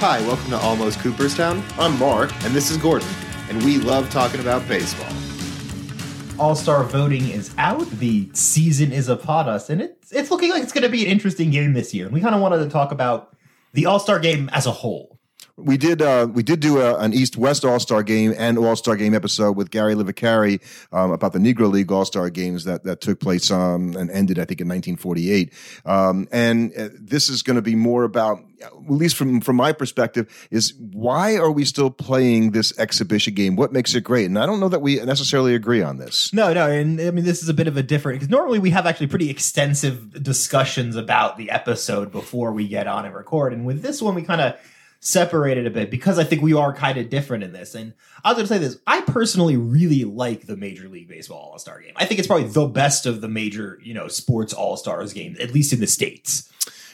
Hi, welcome to Almost Cooperstown. I'm Mark. And this is Gordon, and we love talking about baseball. All Star voting is out. The season is upon us, and it's it's looking like it's going to be an interesting game this year. And we kind of wanted to talk about the All Star game as a whole. We did uh, we did do a, an East West All Star game and All Star game episode with Gary Livacari um, about the Negro League All Star games that that took place um, and ended I think in 1948. Um, and uh, this is going to be more about, at least from from my perspective, is why are we still playing this exhibition game? What makes it great? And I don't know that we necessarily agree on this. No, no, and I mean this is a bit of a different because normally we have actually pretty extensive discussions about the episode before we get on and record, and with this one we kind of separated a bit because I think we are kind of different in this. And I was going to say this: I personally really like the Major League Baseball All Star Game. I think it's probably the best of the major, you know, sports All Stars games, at least in the states.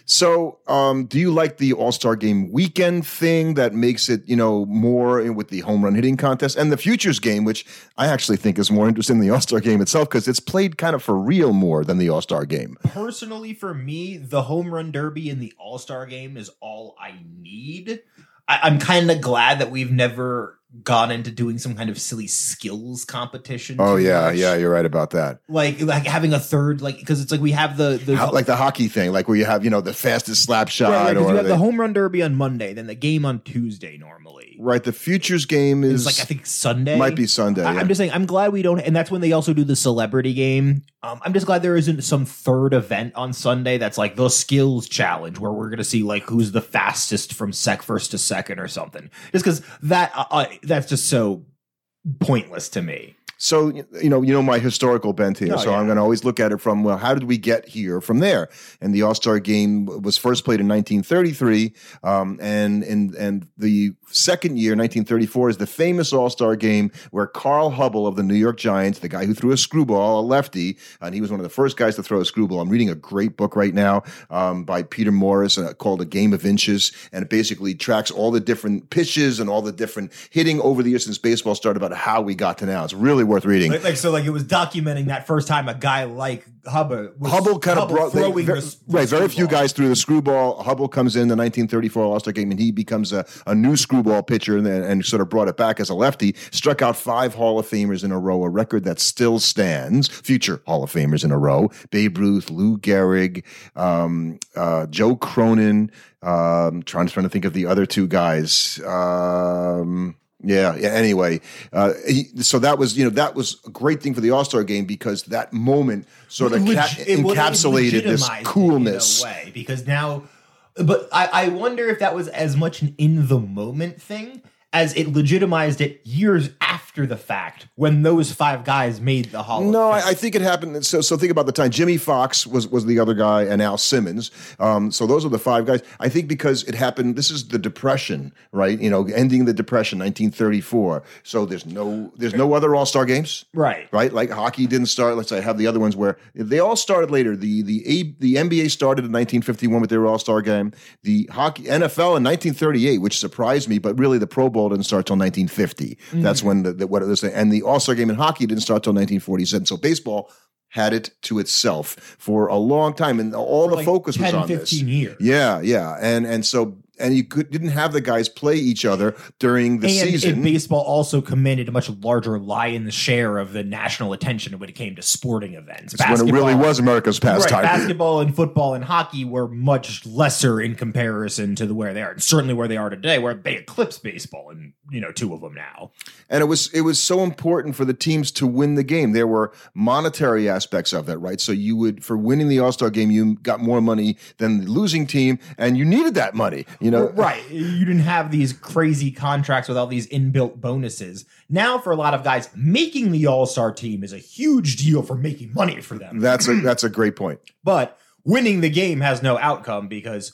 So, um, do you like the All Star Game weekend thing that makes it, you know, more with the home run hitting contest and the Futures Game, which I actually think is more interesting than the All Star Game itself because it's played kind of for real more than the All Star Game. Personally, for me, the home run derby and the All Star Game is all I need. I, I'm kind of glad that we've never gone into doing some kind of silly skills competition. Oh yeah, much. yeah, you're right about that. Like like having a third, like because it's like we have the the How, like the hockey thing, like where you have, you know, the fastest slap shot, Right, right, or you have the, the home run derby on Monday, then the game on Tuesday normally. right. The Futures Game is It's like I think Sunday might be Sunday. I, yeah. am just saying I'm glad we don't, and that's when they also do the celebrity game. Um, I'm just glad there isn't some third event on Sunday that's like the skills challenge where we're gonna see like who's the fastest from sec first to second or something. Just because that uh, uh, that's just so pointless to me. So you know you know my historical bent here. Oh, so yeah. i'm going to always look at it from well how did we get here from there? And the all-star game was first played in 1933 um, and and and the second year 1934 is the famous all-star game where carl hubbell of the new york giants the guy who threw a screwball a lefty and he was one of the first guys to throw a screwball. I'm reading a great book right now um, by peter morris uh, called a game of inches and it basically tracks all the different pitches and all the different hitting over the years since baseball started about how we got to now. It's really worth reading Like, like so, like it was documenting that first time a guy like Hubbell was Hubbell kind of brought they- throwing ver- the, the right. Very few guys threw the screwball. Hubbell comes in the 1934 All Star game and he becomes a, a new screwball pitcher and, and sort of brought it back as a lefty. Struck out five Hall of Famers in a row, a record that still stands. Future Hall of Famers in a row: Babe Ruth, Lou Gehrig, um, uh, Joe Cronin. Um, trying trying to think of the other two guys. Um, yeah, yeah. Anyway, uh, he, so that was you know that was a great thing for the All Star game because that moment sort of Leg- ca- it- well, it encapsulated this coolness. way because now but I, I wonder if that was as much an in the moment thing as it legitimized it years after the fact when those five guys made the Hall No, of Fame. I, I think it happened. So, so think about the time. Jimmie Foxx was was the other guy, and Al Simmons. Um, so those are the five guys. I think because it happened. This is the Depression, right? You know, ending the Depression, 1934. So there's no there's no other All Star games. right. right? Like hockey didn't start. Let's say I have the other ones where they all started later. The the A, the NBA started in 1951 with their All Star game. The hockey NFL in 1938, which surprised me, but really the Pro Bowl didn't start till 1950. That's mm. when the, the what it was, and the All Star game in hockey didn't start till 1947. So baseball had it to itself for a long time, and all the like focus 10, was on 15 this. years. Yeah, yeah, and and so and you could, didn't have the guys play each other during the and, season. and baseball also commanded a much larger lion's share of the national attention when it came to sporting events. When it really was America's Right, pastime. basketball and football and hockey were much lesser in comparison to the where they are, and certainly where they are today, where they eclipse baseball and you know two of them now. and it was it was so important for the teams to win the game. There were monetary aspects of that, right? So you would for winning the All Star game, you got more money than the losing team, and you needed that money. You know, Right, you didn't have these crazy contracts with all these inbuilt bonuses. Now, for a lot of guys, making the All Star team is a huge deal for making money for them. That's a that's a great point. but winning the game has no outcome because.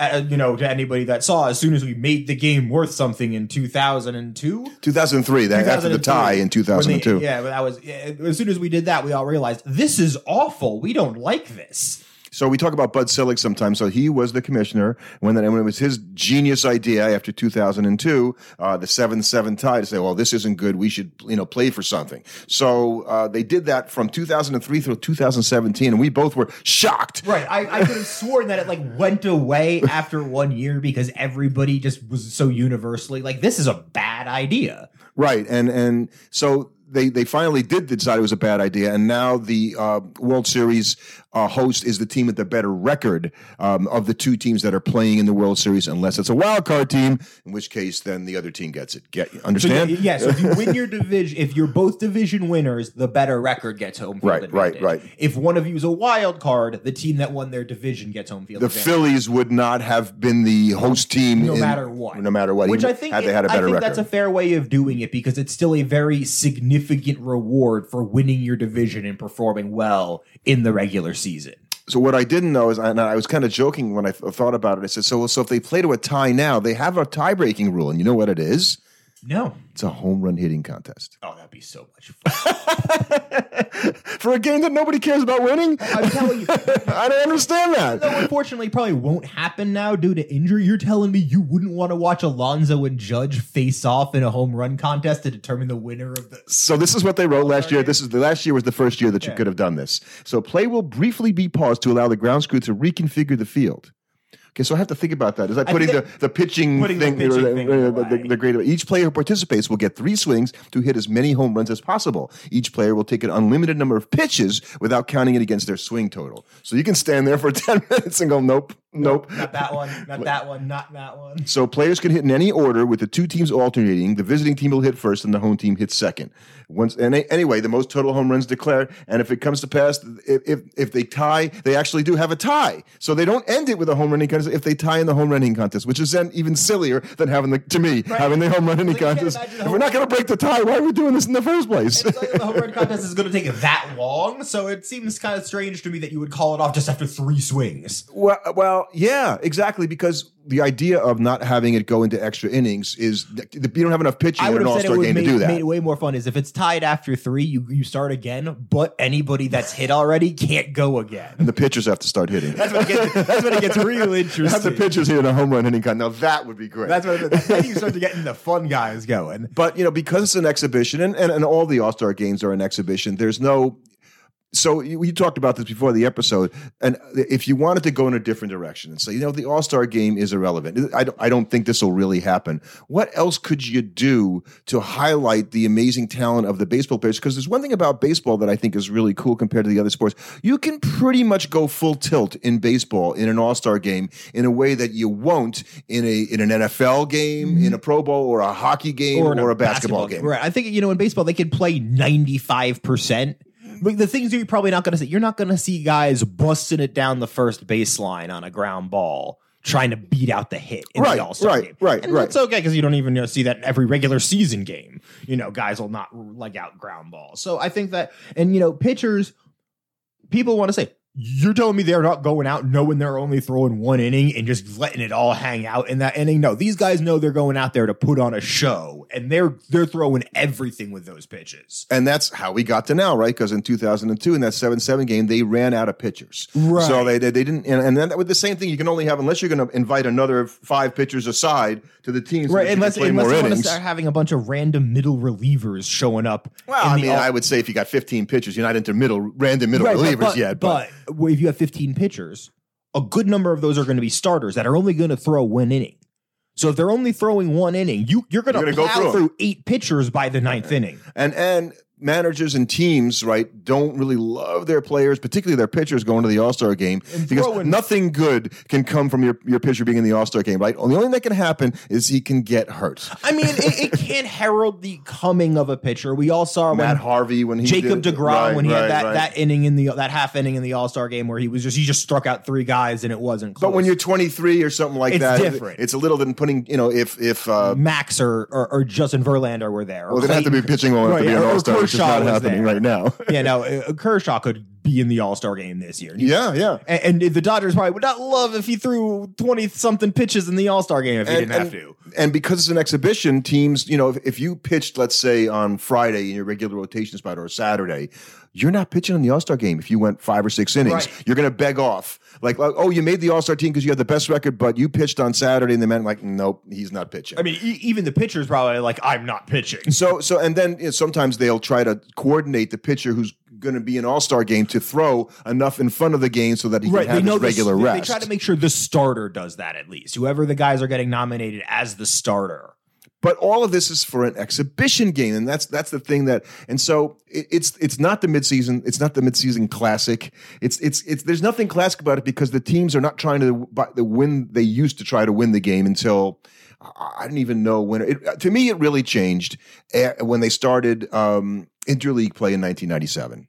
Uh, you know, to anybody that saw, as soon as we made the game worth something in 2002, 2003, that after the tie in 2002. they- yeah, but that was yeah, as soon as we did that, we all realized this is awful. We don't like this. So we talk about Bud Selig sometimes. So he was the commissioner when, that, when it was his genius idea after 2002, uh, the 7-7 tie to say, well, this isn't good. We should, you know, play for something. So uh, they did that from 2003 through 2017, and we both were shocked. Right. I, I could have sworn that it like went away after one year because everybody just was so universally like, this is a bad idea. Right, and and so they they finally did decide it was a bad idea, and now the uh, World Series uh, host is the team with the better record um, of the two teams that are playing in the World Series, unless it's a wild card team, in which case then the other team gets it. Get So, understand? yeah, so if you win your division, if you're both division winners, the better record gets home field Right, right, advantage. right. If one of you is a wild card, the team that won their division gets home field the advantage. Phillies would not have been the host team no in- matter what. No matter what, Which I think had they had a better think record. that's a fair way of doing it because it's still a very significant reward for winning your division and performing well in the regular season. So what I didn't know is, and I was kind of joking when I thought about it. I said, so so if they play to a tie now, they have a tie breaking rule, and you know what it is? No. It's a home run hitting contest Oh, that'd be so much fun. for a game that nobody cares about winning. I'm telling you. I don't understand that. Though unfortunately probably won't happen now due to injury. You're telling me you wouldn't want to watch Alonso and Judge face off in a home run contest to determine the winner of the So this is what they wrote last year. This is the last year was the first year that you Yeah. could have done this. So play will briefly be paused to allow the ground crew to reconfigure the field. Okay, so I have to think about that. Is that I putting the, the pitching Putting the thing, pitching uh, thing uh, the, the grade? Each player who participates will get three swings to hit as many home runs as possible. Each player will take an unlimited number of pitches without counting it against their swing total. So you can stand there for ten minutes and go, nope, nope. Not that one, not that one, not that one. So players can hit in any order with the two teams alternating. The visiting team will hit first and the home team hits second. Once and a- anyway, the most total home runs declared. And if it comes to pass, if, if if they tie, they actually do have a tie. So they don't end it with a home running contest if they tie in the home running contest, which is then even sillier than having the to me having the home running Like, contest. If home we're not going to break the tie, why are we doing this in the first place? It's like the home run contest is going to take that long, so it seems kind of strange to me that you would call it off just after three swings. Well, well, yeah, exactly. Because the idea of not having it go into extra innings is that you don't have enough pitching I in would an have All said it Star would game make, to do that. made it way more fun. Is if it's tied after three, you you start again, but anybody that's hit already can't go again. and the pitchers have to start hitting. That's when it gets, that's when it gets real interesting. have the pitchers hitting a home run hitting contest. Now that would be great. That's when then you start to get the fun guys going. but you know, because it's an exhibition, and, and, and all the All Star games are an exhibition. There's no. So you, you talked about this before the episode, and if you wanted to go in a different direction and say, you know, the All Star game is irrelevant, I don't, I don't think this will really happen. What else could you do to highlight the amazing talent of the baseball players? Because there's one thing about baseball that I think is really cool compared to the other sports. You can pretty much go full tilt in baseball in an All Star game in a way that you won't in a in an NFL game, mm-hmm. in a Pro Bowl, or a hockey game, or, in a, basketball, game. Right. I think you know in baseball they can play ninety five percent. Mm-hmm. But the things you're probably not going to see, you're not going to see guys busting it down the first baseline on a ground ball, trying to beat out the hit in Right, the All Star right, game. right, and right. That's okay because you don't even you know, see that in every regular season game. You know, guys will not leg out ground balls. So I think that, and you know, pitchers, people want to say. You're telling me they're not going out knowing they're only throwing one inning and just letting it all hang out in that inning? No, these guys know they're going out there to put on a show, and they're they're throwing everything with those pitches. And that's how we got to now, right? Because in 2002, in that 7 7 game, they ran out of pitchers. Right. So they, they, they didn't, and, and then with the same thing, you can only have, unless you're going to invite another five pitchers aside to the team, so that Right, unless, play unless more you want to innings. start having a bunch of random middle relievers showing up. Well, I mean, all- I would say if you got 15 pitchers, you're not into middle, random middle Right, relievers but, yet. But, but if you have 15 pitchers, a good number of those are going to be starters that are only going to throw one inning. So if they're only throwing one inning, you you're going to go through through eight pitchers by the ninth inning. and and managers and teams, right, don't really love their players, particularly their pitchers, going to the All Star game because throwing- nothing good can come from your, your pitcher being in the All Star game, right? The only thing that can happen is he can get hurt. I mean, it, it can't herald the coming of a pitcher. We all saw when Matt Harvey when he Jacob did, Degrom right, when he right, had that, right. that inning in the that half inning in the All Star game where he was just he just struck out three guys and it wasn't. Close. But when you're 23 or something like It's that, different. it's a little than putting, you know, if if uh, Max or, or or Justin Verlander were there, well, they'd have to be pitching enough to be an all star, Kershaw was happening there. right now. yeah, no, uh, Kershaw could be in the All Star game this year. Yeah, yeah. And, and the Dodgers probably would not love if he threw twenty something pitches in the All Star game if he And- didn't have to. And because it's an exhibition, teams, you know, if, if you pitched, let's say, on Friday in your regular rotation spot or Saturday, you're not pitching in the All Star game if you went five or six innings. Right. You're going to beg off. Like, like, oh, you made the All Star team because you had the best record, but you pitched on Saturday, and the man, like, nope, he's not pitching. I mean, e- even the pitcher's probably like, I'm not pitching. So, so, and then you know, sometimes they'll try to coordinate the pitcher who's going to be an All Star game to throw enough in front of the game so that he can have his regular they, rest. They try to make sure the starter does that at least. Whoever the guys are getting nominated as the starter. But all of this is for an exhibition game, and that's that's the thing that. And so it, it's it's not the midseason. It's not the midseason classic. It's it's it's there's nothing classic about it because the teams are not trying to the win. They used to try to win the game until. I didn't even know when. It, to me, it really changed eh, when they started um, interleague play in 1997.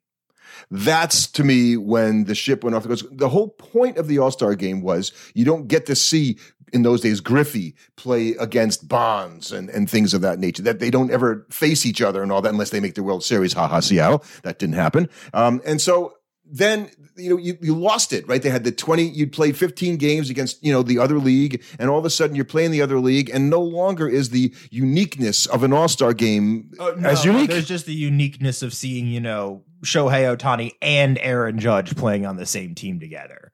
That's to me when the ship went off. Because the whole point of the All Star game was you don't get to see in those days Griffey play against Bonds and, and things of that nature. That they don't ever face each other and all that unless they make the World Series. Ha ha, Seattle. That didn't happen. Um, and so then you know you, you lost it right they had the 20 you'd played 15 games against you know the other league and all of a sudden you're playing the other league and no longer is the uniqueness of an all-star game as unique There's just the uniqueness of seeing, you know, Shohei Ohtani and Aaron Judge playing on the same team together.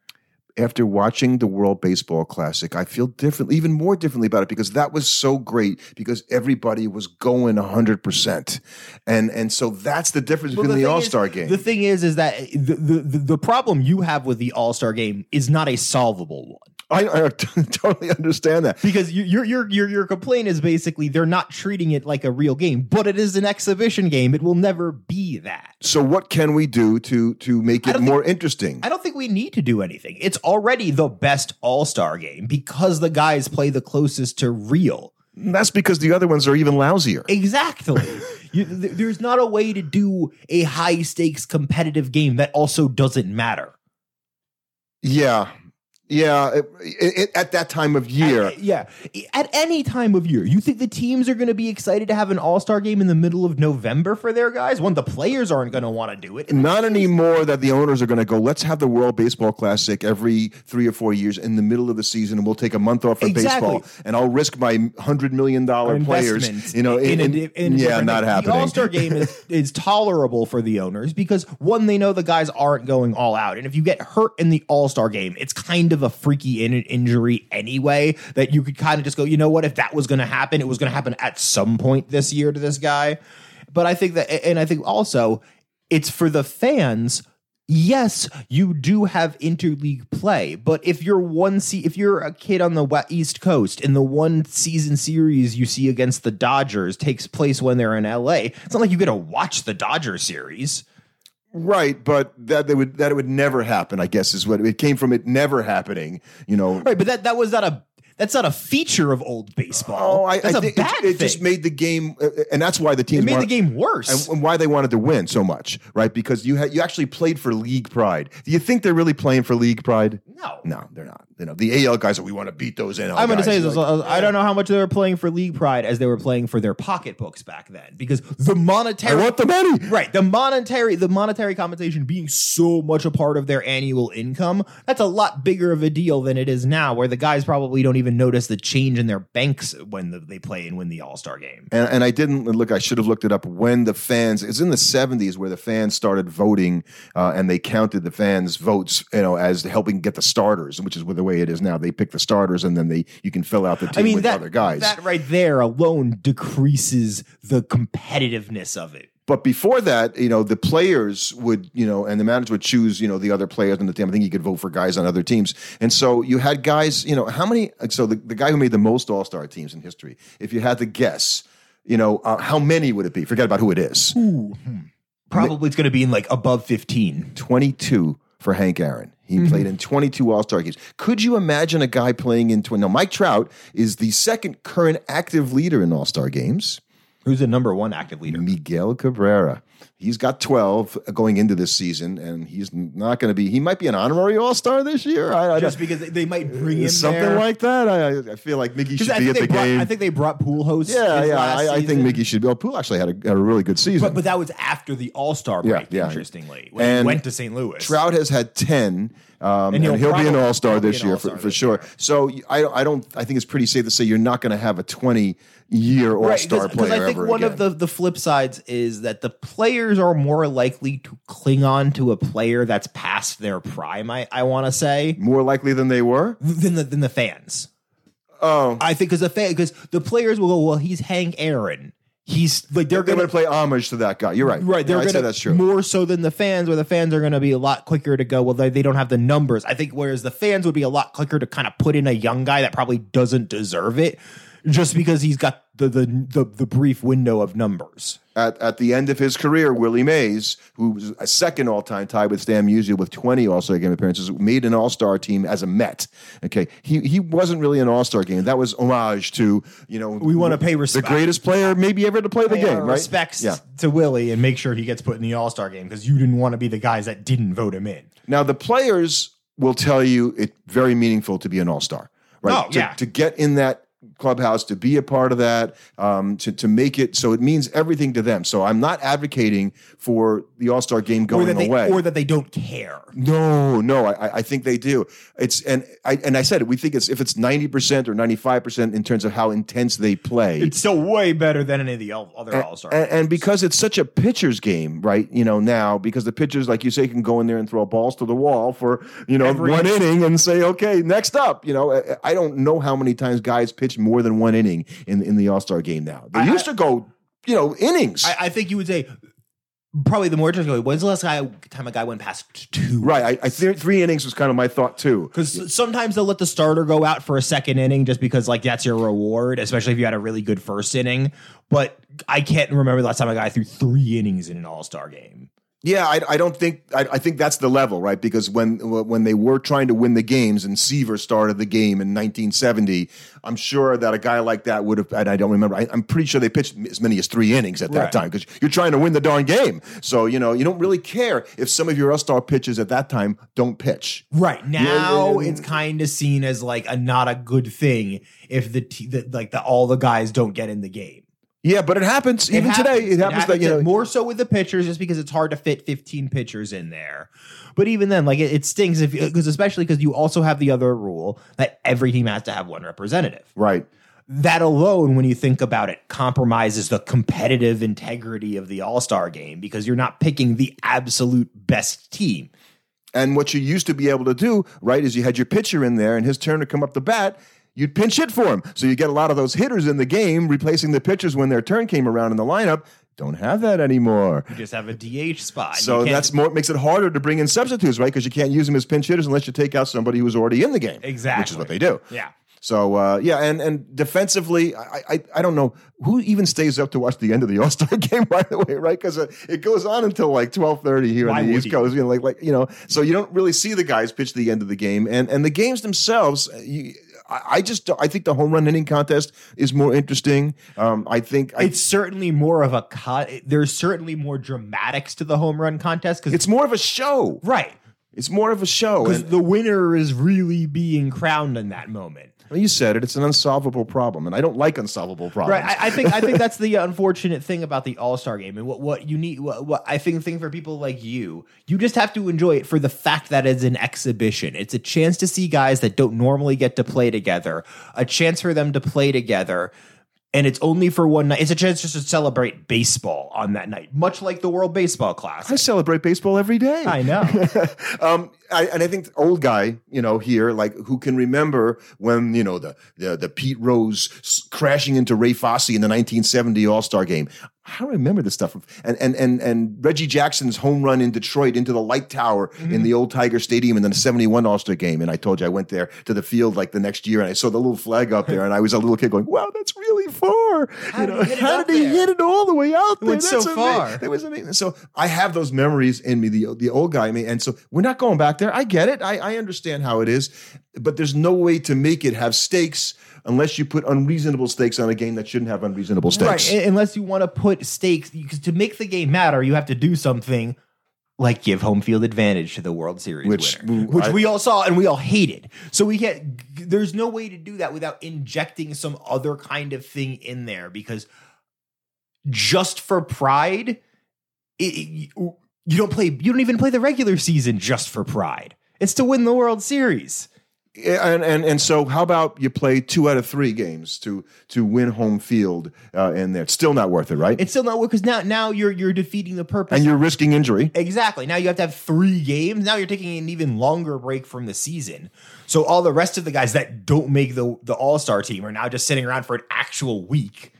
After watching the World Baseball Classic, I feel differently, even more differently about it because that was so great because everybody was going 100%. And and so that's the difference between the, thing All is- Star game. The thing is, is that the, the, the, the problem you have with the All Star game is not a solvable one. I, I totally understand that. Because you- your your your your complaint is basically they're not treating it like a real game, but it is an exhibition game. It will never be that. So what can we do to to make it more interesting? I don't think we need to do anything. It's already the best All Star game because the guys play the closest to real. That's because the other ones are even lousier. Exactly. you, th- there's not a way to do a high stakes competitive game that also doesn't matter. Yeah. Yeah, it, it, at that time of year. At- yeah. At any time of year, you think the teams are going to be excited to have an All Star game in the middle of November for their guys? One, the players aren't going to want to do it. Not anymore that the owners are going to go, let's have the World Baseball Classic every three or four years in the middle of the season, and we'll take a month off for Exactly. baseball, and I'll risk my $100 million players. You know, in, in, di- in yeah, not thing. happening. The All Star game is, is tolerable for the owners because one, they know the guys aren't going all out, and if you get hurt in the All Star game, it's kind of a freaky in- injury anyway that you could kind of just go, you know what? If that was going to happen, it was going to happen at some point this year to this guy. But I think that, and I think also, it's for the fans yes, you do have interleague play, but if you're one se- if you're a kid on the East Coast and the one season series you see against the Dodgers takes place when they're in LA, it's not like you get to watch the Dodger series. Right, but that they would that it would never happen. I guess is what it came from. It never happening. You know. Right, but that that was not a that's not a feature of old baseball. Oh, I, that's I a think bad it, it just made the game, uh, and that's why the team it made the game worse. and, and why they wanted to win so much, right? Because you had you actually played for league pride. Do you think they're really playing for league pride? no. No, they're not. You know, the AL guys are we want to beat those NL. I'm going to say this. Like, I don't know how much they were playing for league pride as they were playing for their pocketbooks back then, because the monetary I want the money. right the monetary the monetary compensation being so much a part of their annual income that's a lot bigger of a deal than it is now where the guys probably don't even notice the change in their banks when the, they play and win the all-star game And, and I didn't look. I should have looked it up. When the fans, it's in the '70s where the fans started voting, uh, and they counted the fans' votes, you know, as helping get the starters, which is the way it is now. They pick the starters, and then they you can fill out the team i mean with that, other guys. that right there alone decreases the competitiveness of it But before that, you know, the players would, you know, and the managers would choose, you know, the other players on the team. I think you could vote for guys on other teams. And so you had guys, you know, how many? So the, the guy who made the most All Star teams in history, if you had to guess, you know, uh, how many would it be? Forget about who it is. probably it's going to be in like above 15 22 for Hank Aaron. He mm-hmm. played in 22 All Star games. Could you imagine a guy playing in 20? Now, Mike Trout is the second current active leader in All Star games. Who's the number one active leader? Miguel Cabrera. He's got 12 going into this season, and he's not going to be. He might be an honorary All Star this year. I, I Just because they- they might bring in something there. like that. I, I feel like Mickey should I be think at they the brought, game. I think they brought Pujols host. yeah, yeah. last I, I think Mickey should be. Oh, Pujols actually had a, had a really good season. But, but that was after the All Star Yeah, break. yeah. Interestingly, when And he went to St. Louis. Trout has had 10. Um, and And he'll, he'll be an all star this year for, for sure. year. So I, I don't. I think it's pretty safe to say you're not going to have a 20 year all star player I think one again. of the, the flip sides is that the players are more likely to cling on to a player that's past their prime. I, I want to say more likely than they were. than the than the fans. Oh, I think because the fan because the players will go, well, he's Hank Aaron. He's like they're they're gonna play homage to that guy. You're right. Right, they're Yeah, gonna that's true. more so than the fans, where the fans are gonna be a lot quicker to go. Well, they, they don't have the numbers. I think whereas the fans would be a lot quicker to kind of put in a young guy that probably doesn't deserve it, just because he's got the the the, the brief window of numbers. at, at the end of his career, Willie Mays, who was a second all time tie with Stan Musial with 20 All Star game appearances, made an All Star team as a Met. Okay. He he wasn't really an All Star game. That was homage to, you know, We wanna pay respect the greatest player maybe ever to play the Pay game, right? Respects Yeah. to Willie and make sure he gets put in the All Star game because you didn't want to be the guys that didn't vote him in. Now, the players will tell you it's very meaningful to be an All Star, right? Oh, to, yeah. to get in that clubhouse, to be a part of that, um, to, to make it so it means everything to them. So I'm not advocating for the All Star game Or going that they away. or that they don't care. No, no, I, I think they do. It's and I and I said it. We think it's if it's ninety percent or ninety five percent in terms of how intense they play. It's still way better than any of the other All Star. and, and because it's such a pitcher's game, right? You know now because the pitchers, like you say, can go in there and throw balls to the wall for you know Every- one inning and say, okay, next up. You know, I don't know how many times guys pitch more than one inning in in the All Star game now. They I- used to go, you know, innings. I, I think you would say probably the more interesting. When's the last guy, time a guy went past two? right. I, I think three innings was kind of my thought too. Because sometimes they'll let the starter go out for a second inning just because like that's your reward, especially if you had a really good first inning. But I can't remember the last time a guy threw three innings in an All Star game. Yeah, I, I don't think I, I think that's the level, right? Because when when they were trying to win the games and Seaver started the game in 1970, I'm sure that a guy like that would have. And I don't remember. I, I'm pretty sure they pitched as many as three innings at that Right. time because you're trying to win the darn game. So you know you don't really care if some of your All Star pitchers at that time don't pitch. Right now, yeah, it's kind of seen as like a not a good thing if the, t- the like the all the guys don't get in the game. Yeah, but it happens even today. It happens, that you know. more so with the pitchers, just because it's hard to fit 15 pitchers in there. But even then, like it, it stings if because especially because you also have the other rule that every team has to have one representative. right. That alone, when you think about it, compromises the competitive integrity of the All Star game because you're not picking the absolute best team. And what you used to be able to do, right, is you had your pitcher in there and his turn to come up the bat. You'd pinch hit for him. So you get a lot of those hitters in the game replacing the pitchers when their turn came around in the lineup. Don't have that anymore. You just have a DH spot. So that's more makes it harder to bring in substitutes, right? Because you can't use them as pinch hitters unless you take out somebody who's already in the game. Exactly, which is what they do. yeah. So uh, yeah, and and defensively, I, I I don't know who even stays up to watch the end of the All Star game. By the way, right? Because uh, it goes on until like twelve thirty here Why on the East? Coast. You know, like like you know, so you don't really see the guys pitch the end of the game, and and the games themselves. You, I just I think the home run inning contest is more interesting. Um, I think I, It's certainly more of a cut. There's certainly more dramatics to the home run contest because it's more of a show. right It's more of a show. because the winner is really being crowned in that moment. Well, you said it. It's an unsolvable problem, and I don't like unsolvable problems. Right. I, I think I think that's the uh, unfortunate thing about the All Star game, and what what you need. What, what I think the thing for people like you, you just have to enjoy it for the fact that it's an exhibition. It's a chance to see guys that don't normally get to play together. A chance for them to play together. And it's only for one night. It's a chance just to celebrate baseball on that night, much like the World Baseball Classic. I celebrate baseball every day. I know. um, I, and I think the old guy, you know, here, like who can remember when you know the the, the Pete Rose crashing into Ray Fosse in the 1970 All Star Game. I remember this stuff. And and and and Reggie Jackson's home run in Detroit into the light tower in the mm-hmm. old Tiger Stadium, and then the '71 All Star game. And I told you I went there to the field like the next year, and I saw the little flag up there, and I was a little kid going, "Wow, that's really far." How did he hit it how did he hit it all the way out there? so That's ama- far. That was amazing. So I have those memories in me, the the old guy in me, and so we're not going back there. I get it. I, I understand how it is, but there's no way to make it have stakes unless you put unreasonable stakes on a game that shouldn't have unreasonable stakes. Right, unless you want to put stakes, because to make the game matter, you have to do something like give home field advantage to the World Series Which- winner, which I- we all saw and we all hated. So we can't. There's no way to do that without injecting some other kind of thing in there, because just for pride, it, it- you don't play. You don't even play the regular season just for pride. It's to win the World Series. And, and and so how about you play two out of three games to to win home field uh, in there? It's still not worth it, right? It's still not worth because now now you're you're defeating the purpose. and you're risking injury. Exactly. Now you have to have three games. Now you're taking an even longer break from the season. So all the rest of the guys that don't make the the All Star team are now just sitting around for an actual week,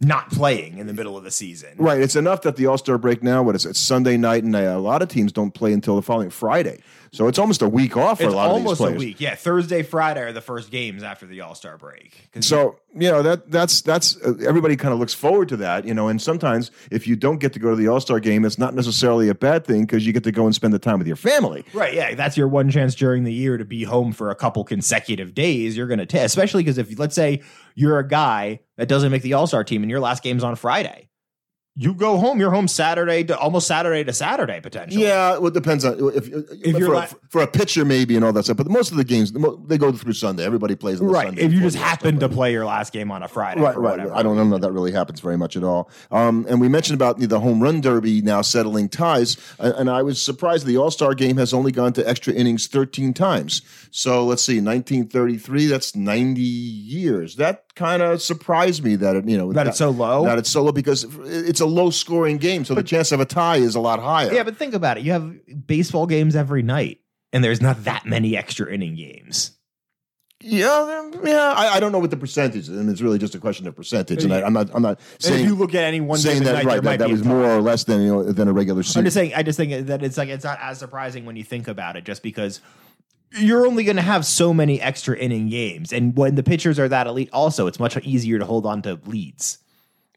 not playing in the middle of the season. Right. It's enough that the All Star break now. What is it? Sunday night, and uh, a lot of teams don't play until the following Friday. So it's almost a week off for It's a lot of these players. Almost a week. Yeah, Thursday, Friday are the first games after the All Star break. So you know that that's that's uh, everybody kind of looks forward to that, you know. And sometimes if you don't get to go to the All Star game, it's not necessarily a bad thing because you get to go and spend the time with your family. Right, yeah, that's your one chance during the year to be home for a couple consecutive days. You're going to especially because if let's say you're a guy that doesn't make the All Star team and your last game's on Friday, you go home. You're home Saturday to almost Saturday to Saturday potentially. Yeah, well, it depends on if, if you're for, like- a, for a pitcher maybe and all that stuff. But most of the games they go through Sunday. Everybody plays on the right. Sunday If you just happen to play your last game on a Friday, Right, right. whatever. I don't know that really happens very much at all. Um, and we mentioned about the, the home run derby now settling ties, and, and I was surprised the All Star game has only gone to extra innings 13 times. So let's see, 1933, that's 90 years. That kind of surprised me that it, you know That it's so low? That it's so low because it's a low scoring game, so the chance of a tie is a lot higher. Yeah, but think about it. You have baseball games every night, and there's not that many extra inning games. yeah, yeah. I, I don't know what the percentage is, I and it's really just a question of percentage. And I, I'm not, I'm not saying if you look at any one saying that night, right. That, that was more or less than you know than a regular I'm season. just saying. I just think that it's like it's not as surprising when you think about it, just because you're only going to have so many extra inning games, and when the pitchers are that elite, also it's much easier to hold on to leads.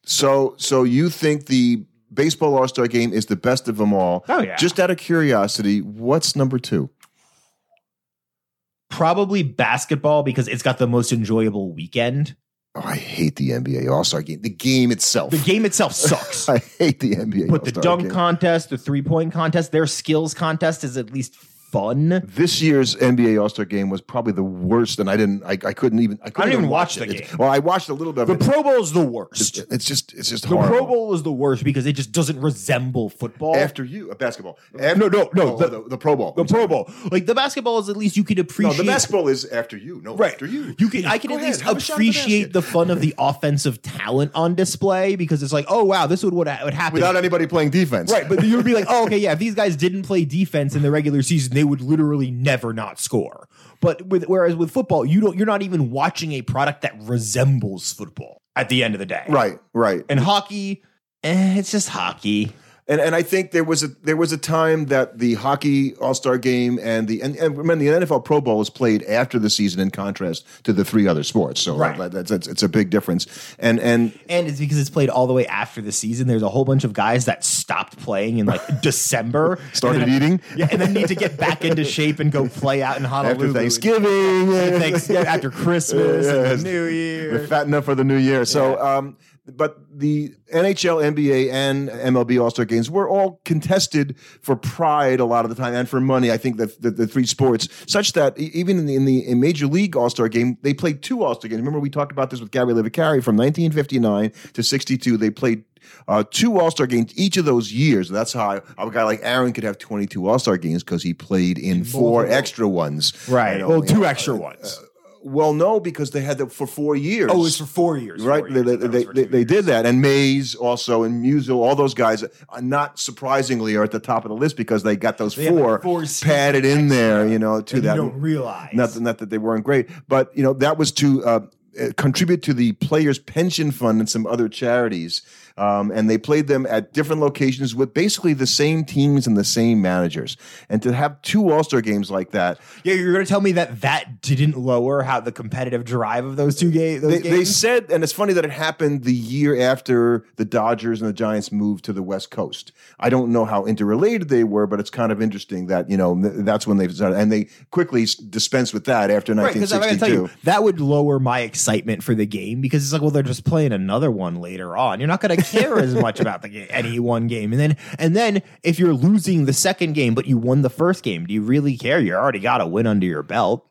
So, so you think the baseball All Star Game is the best of them all? Oh, yeah. Just out of curiosity, what's number two? Probably basketball because it's got the most enjoyable weekend. Oh, I hate the NBA All Star Game. The game itself. The game itself sucks. I hate the NBA. But the All-Star dunk Game. contest, the three point contest, their skills contest is at least fun. This year's NBA All Star Game was probably the worst, and I didn't. I, I couldn't even. I couldn't even watch it. the It's- game. Well, I watched a little bit. The of it. The Pro Bowl is the worst. It's, it's just. It's just The horrible. Pro Bowl is the worst because it just doesn't resemble football. after you, uh, basketball. After, No, no, no, the- the, the Pro Bowl. the I'm sorry. Pro Bowl, like the basketball, is at least you could No, appreciate. the basketball is after you. No, Right. after you. You can I can Go at ahead, least have a shot at the appreciate the fun of the offensive talent on display because it's like, oh wow, this would what would happen. without anybody playing defense. Right, but you would be like, oh, okay, yeah. If these guys didn't play defense in the regular season, they would literally never not score. But with whereas with football, you don't. You're not even watching a product that resembles football at the end of the day. right, right. And hockey, eh, it's just hockey. And and I think there was a there was a time that the hockey All Star Game and the and, and remember the NFL Pro Bowl is played after the season in contrast to the three other sports. So Right. that- that's, that's it's a big difference. And and And it's because it's played all the way after the season. There's a whole bunch of guys that stopped playing in like December, Started and then- eating? yeah, and then need to get back into shape and go play out in Honolulu after Thanksgiving, Thanks, yeah, after Christmas and the New Year. We're fat enough for the new year. So, um, but the NHL, NBA, and MLB All Star games were all contested for pride a lot of the time and for money. I think that the, the three sports, such that even in the, in the in Major League All Star game, they played two All Star games. Remember, we talked about this with Gary Livacari from 1959 to 62. They played. Uh, two All Star games each of those years. That's how a guy like Aaron could have 22 All Star games because he played in four extra ones. Right. Well, two extra ones. Well, no, because they had them for four years. oh, it's for four years. Right, Four they, years. They, they, they, they did that, and Mays also, and Musial, all those guys, are not surprisingly, are at the top of the list because they got those have, like, four, four padded in there, you know, to And you that. don't realize. Not, not that they weren't great, but you know that was to uh, uh, contribute to the players' pension fund and some other charities. Um, and they played them at different locations with basically the same teams and the same managers. And to have two All Star games like that, Yeah, you're going to tell me that that didn't lower how the competitive drive of those two ga- those they, games. they said, and it's funny that it happened the year after the Dodgers and the Giants moved to the West Coast. I don't know how interrelated they were, but it's kind of interesting that you know that's when they started, and they quickly dispensed with that after Right, because I'm going to tell 1962. you that would lower my excitement for the game because it's like, well, they're just playing another one later on. You're not going to care as much about the game, any one game, and then and then if you're losing the second game but you won the first game, do you really care? You already got a win under your belt.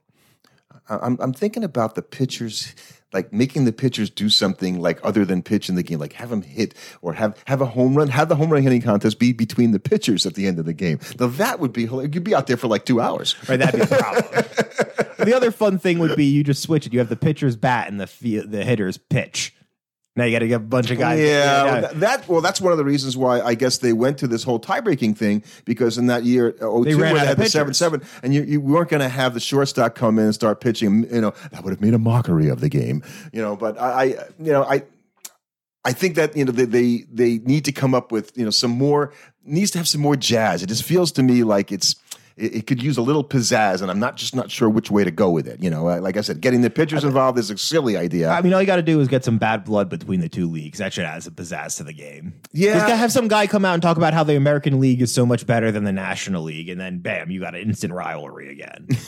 I'm I'm thinking about the pitchers. Like making the pitchers do something like other than pitch in the game, like have them hit or have have a home run, have the home run hitting contest be between the pitchers at the end of the game. Now that would be hilarious. You'd be out there for like two hours. Right, that'd be the problem. the other fun thing would be you just switch it. You have the pitcher's bat and the the hitter's pitch. Now you got to get a bunch of guys. Yeah, well, that, well, that's one of the reasons why I guess they went to this whole tie-breaking thing because in that year, oh, They two, ran where they had the pitchers. seven-seven, and you, you weren't going to have the shortstop come in and start pitching. You know, that would have made a mockery of the game. You know, but I, I you know, I. I think that you know they, they they need to come up with you know some more needs to have some more jazz. It just feels to me like it's it, it could use a little pizzazz, and I'm not just not sure which way to go with it. You know, like I said, getting the pitchers involved is a silly idea. I mean, all you got to do is get some bad blood between the two leagues. That should add some pizzazz to the game. Yeah. Just have some guy come out and talk about how the American League is so much better than the National League, and then bam, you got an instant rivalry again.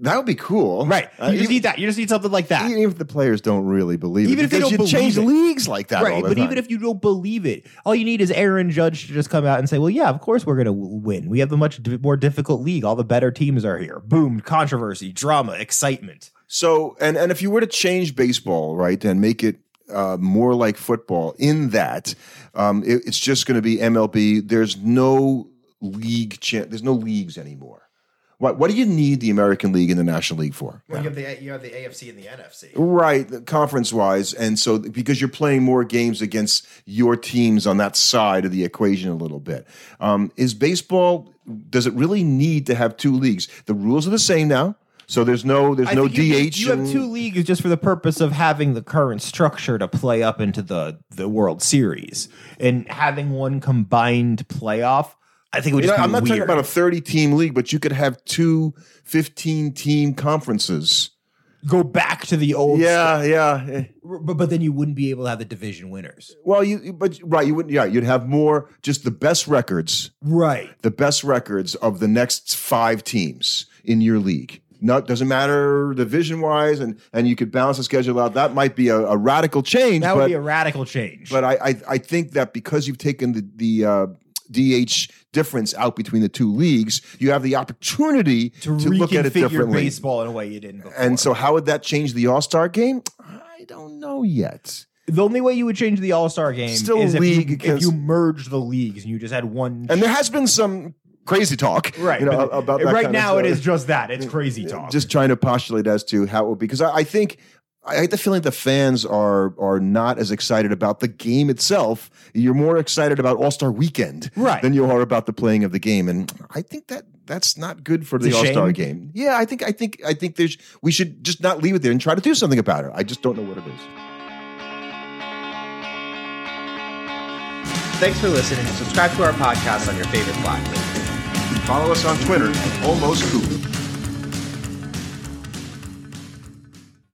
that would be cool, right? You Uh, just even- need that. You just need something like that. Even if the players don't really believe Even it, even if they don't you change it. leagues like that, right, but time. even if you don't believe it, all you need is Aaron Judge to just come out and say, "Well, yeah, of course we're going to win. We have the much more difficult league. All the better teams are here. Boom! Controversy, drama, excitement. so, and and if you were to change baseball, right, and make it uh, more like football, in that um, it- it's just going to be MLB. There's no league. Cha- there's no leagues anymore. What what do you need the American League and the National League for? Well, you have the you have the AFC and the NFC. Right, conference wise, and so because you're playing more games against your teams on that side of the equation a little bit, um, is baseball? Does it really need to have two leagues? The rules are the same now, so there's no there's I no think you, DH. You have two leagues just for the purpose of having the current structure to play up into the the World Series and having one combined playoff. I think would know, just be I'm not talking about a 30 team league, but you could have two 15 team conferences. go back to the old. Yeah, yeah. eh. but, but then you wouldn't be able to have the division winners. Well, you but right, you wouldn't. Yeah, you'd have more just the best records Right. the best records of the next five teams in your league. Not doesn't matter division wise, and and you could balance the schedule out. That might be a, a radical change, That but would be a radical change. but I, I I think that because you've taken the the uh, DH difference out between the two leagues, you have the opportunity to, to, look at it differently. baseball in a way you didn't before. And so, how would that change the All Star game? I don't know yet. the only way you would change the All Star game Still is if league you, if you merged the leagues and you just had one. And there has been some crazy talk, right You know, about that right now it stuff. just that it's crazy talk. just trying to postulate as to how it would be because I, I think I get the feeling the fans are are not as excited about the game itself. You're more excited about All Star Weekend Right. than you are about the playing of the game, and I think that that's not good for the It's a All Star game. Yeah, I think I think I think there's we should just not leave it there and try to do something about it. I just don't know what it is. Thanks for listening. Subscribe to our podcast on your favorite platform. Follow us on Twitter at Almost Cooper.